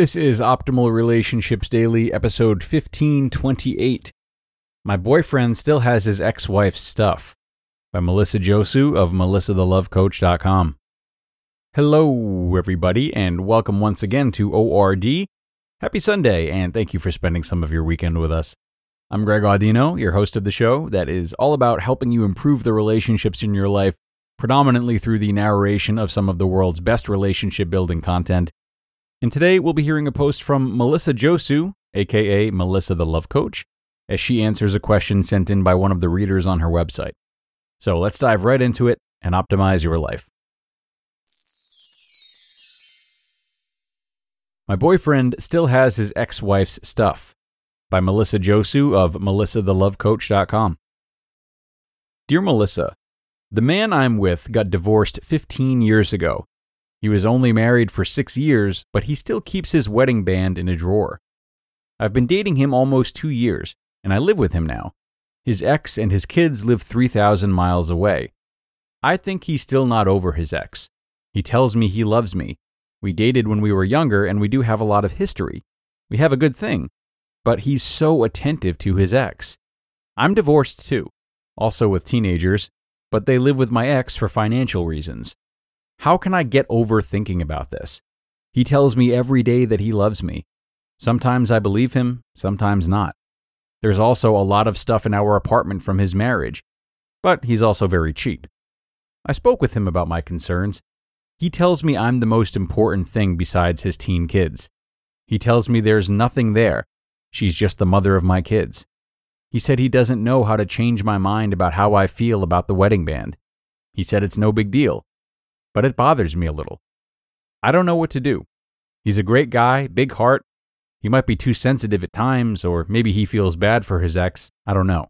This is Optimal Relationships Daily, episode 1528. My boyfriend still has his ex wife's stuff by Melissa Josue of melissathelovecoach.com. Hello, everybody, and welcome once again to ORD. Happy Sunday, and thank you for spending some of your weekend with us. I'm Greg Audino, your host of the show that is all about helping you improve the relationships in your life, predominantly through the narration of some of the world's best relationship building content and today we'll be hearing a post from Melissa Josue, aka Melissa the Love Coach, as she answers a question sent in by one of the readers on her website. So let's dive right into it and optimize your life. My boyfriend still has his ex wife's stuff by Melissa Josue of melissathelovecoach.com. Dear Melissa, the man I'm with got divorced 15 years ago he was only married for six years, but he still keeps his wedding band in a drawer. I've been dating him almost two years, and I live with him now. His ex and his kids live 3,000 miles away. I think he's still not over his ex. He tells me he loves me. We dated when we were younger, and we do have a lot of history. We have a good thing. But he's so attentive to his ex. I'm divorced too, also with teenagers, but they live with my ex for financial reasons. How can I get over thinking about this? He tells me every day that he loves me. Sometimes I believe him, sometimes not. There's also a lot of stuff in our apartment from his marriage, but he's also very cheap. I spoke with him about my concerns. He tells me I'm the most important thing besides his teen kids. He tells me there's nothing there. She's just the mother of my kids. He said he doesn't know how to change my mind about how I feel about the wedding band. He said it's no big deal but it bothers me a little. I don't know what to do. He's a great guy, big heart. He might be too sensitive at times, or maybe he feels bad for his ex. I don't know.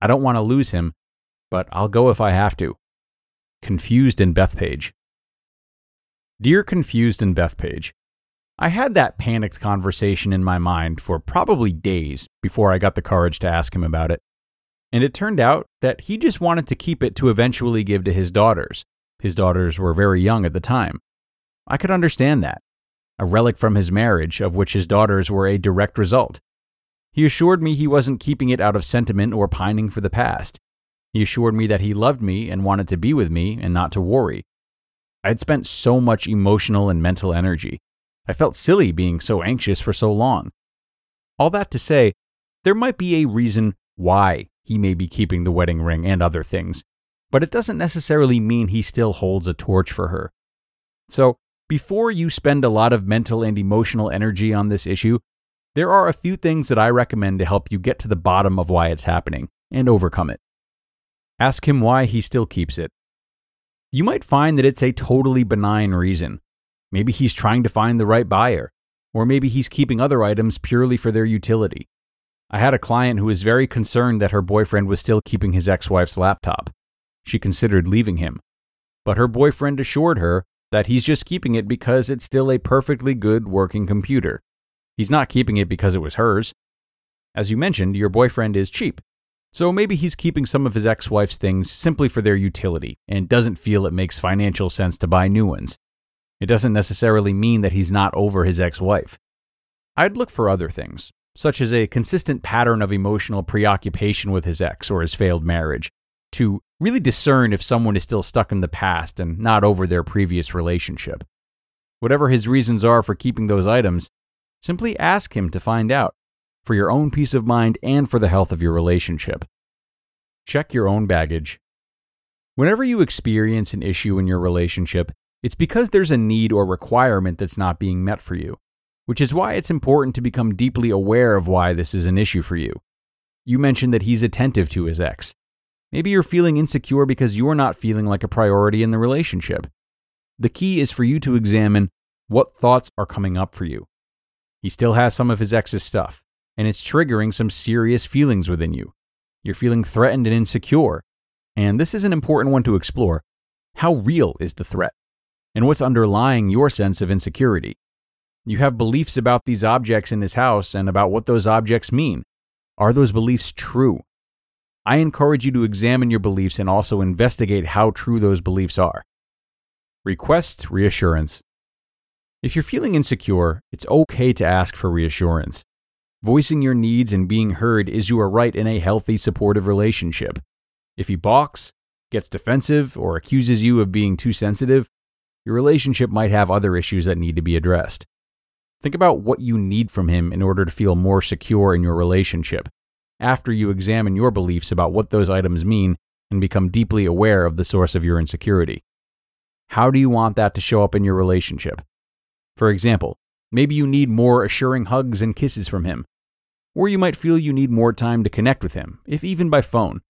I don't want to lose him, but I'll go if I have to. Confused in Bethpage. Dear Confused in Bethpage, I had that panicked conversation in my mind for probably days before I got the courage to ask him about it. And it turned out that he just wanted to keep it to eventually give to his daughters, his daughters were very young at the time. I could understand that. A relic from his marriage, of which his daughters were a direct result. He assured me he wasn't keeping it out of sentiment or pining for the past. He assured me that he loved me and wanted to be with me and not to worry. I had spent so much emotional and mental energy. I felt silly being so anxious for so long. All that to say, there might be a reason why he may be keeping the wedding ring and other things but it doesn't necessarily mean he still holds a torch for her. So, before you spend a lot of mental and emotional energy on this issue, there are a few things that I recommend to help you get to the bottom of why it's happening and overcome it. Ask him why he still keeps it. You might find that it's a totally benign reason. Maybe he's trying to find the right buyer, or maybe he's keeping other items purely for their utility. I had a client who was very concerned that her boyfriend was still keeping his ex wife's laptop she considered leaving him. But her boyfriend assured her that he's just keeping it because it's still a perfectly good working computer. He's not keeping it because it was hers. As you mentioned, your boyfriend is cheap. So maybe he's keeping some of his ex wife's things simply for their utility and doesn't feel it makes financial sense to buy new ones. It doesn't necessarily mean that he's not over his ex wife. I'd look for other things, such as a consistent pattern of emotional preoccupation with his ex or his failed marriage, to really discern if someone is still stuck in the past and not over their previous relationship. Whatever his reasons are for keeping those items, simply ask him to find out. for your own peace of mind and for the health of your relationship. Check your own baggage. Whenever you experience an issue in your relationship, it's because there's a need or requirement that's not being met for you, which is why it's important to become deeply aware of why this is an issue for you. You mentioned that he's attentive to his ex. Maybe you're feeling insecure because you're not feeling like a priority in the relationship. The key is for you to examine what thoughts are coming up for you. He still has some of his ex's stuff, and it's triggering some serious feelings within you. You're feeling threatened and insecure. And this is an important one to explore. How real is the threat? And what's underlying your sense of insecurity? You have beliefs about these objects in his house and about what those objects mean. Are those beliefs true? I encourage you to examine your beliefs and also investigate how true those beliefs are. Request reassurance. If you're feeling insecure, it's okay to ask for reassurance. Voicing your needs and being heard is your right in a healthy, supportive relationship. If he balks, gets defensive, or accuses you of being too sensitive, your relationship might have other issues that need to be addressed. Think about what you need from him in order to feel more secure in your relationship, after you examine your beliefs about what those items mean and become deeply aware of the source of your insecurity. How do you want that to show up in your relationship? For example, maybe you need more assuring hugs and kisses from him. Or you might feel you need more time to connect with him, if even by phone.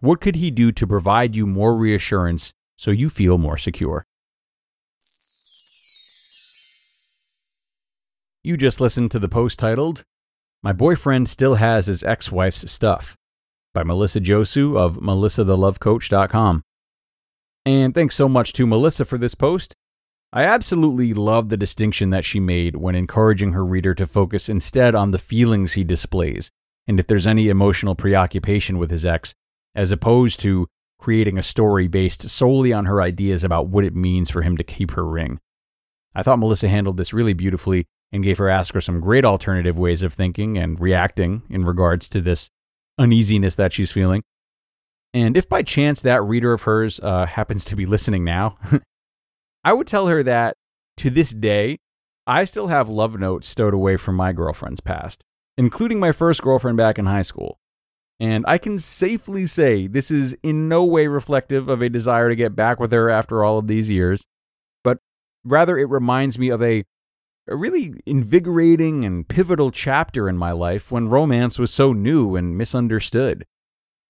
What could he do to provide you more reassurance so you feel more secure? You just listened to the post titled, My Boyfriend Still Has His Ex Wife's Stuff by Melissa Josue of melissathelovecoach.com. And thanks so much to Melissa for this post. I absolutely love the distinction that she made when encouraging her reader to focus instead on the feelings he displays and if there's any emotional preoccupation with his ex, as opposed to creating a story based solely on her ideas about what it means for him to keep her ring. I thought Melissa handled this really beautifully and gave her asker some great alternative ways of thinking and reacting in regards to this uneasiness that she's feeling. And if by chance that reader of hers uh, happens to be listening now, I would tell her that to this day, I still have love notes stowed away from my girlfriend's past, including my first girlfriend back in high school. And I can safely say this is in no way reflective of a desire to get back with her after all of these years, but rather it reminds me of a, a really invigorating and pivotal chapter in my life when romance was so new and misunderstood.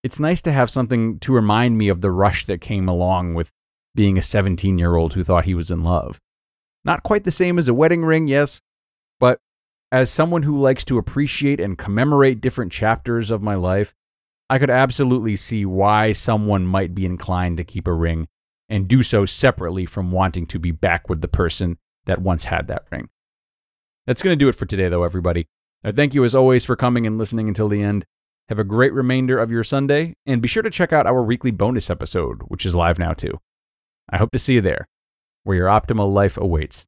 It's nice to have something to remind me of the rush that came along with being a 17 year old who thought he was in love. Not quite the same as a wedding ring, yes, but as someone who likes to appreciate and commemorate different chapters of my life, I could absolutely see why someone might be inclined to keep a ring and do so separately from wanting to be back with the person that once had that ring. That's going to do it for today, though, everybody. I thank you as always for coming and listening until the end. Have a great remainder of your Sunday, and be sure to check out our weekly bonus episode, which is live now too. I hope to see you there, where your optimal life awaits.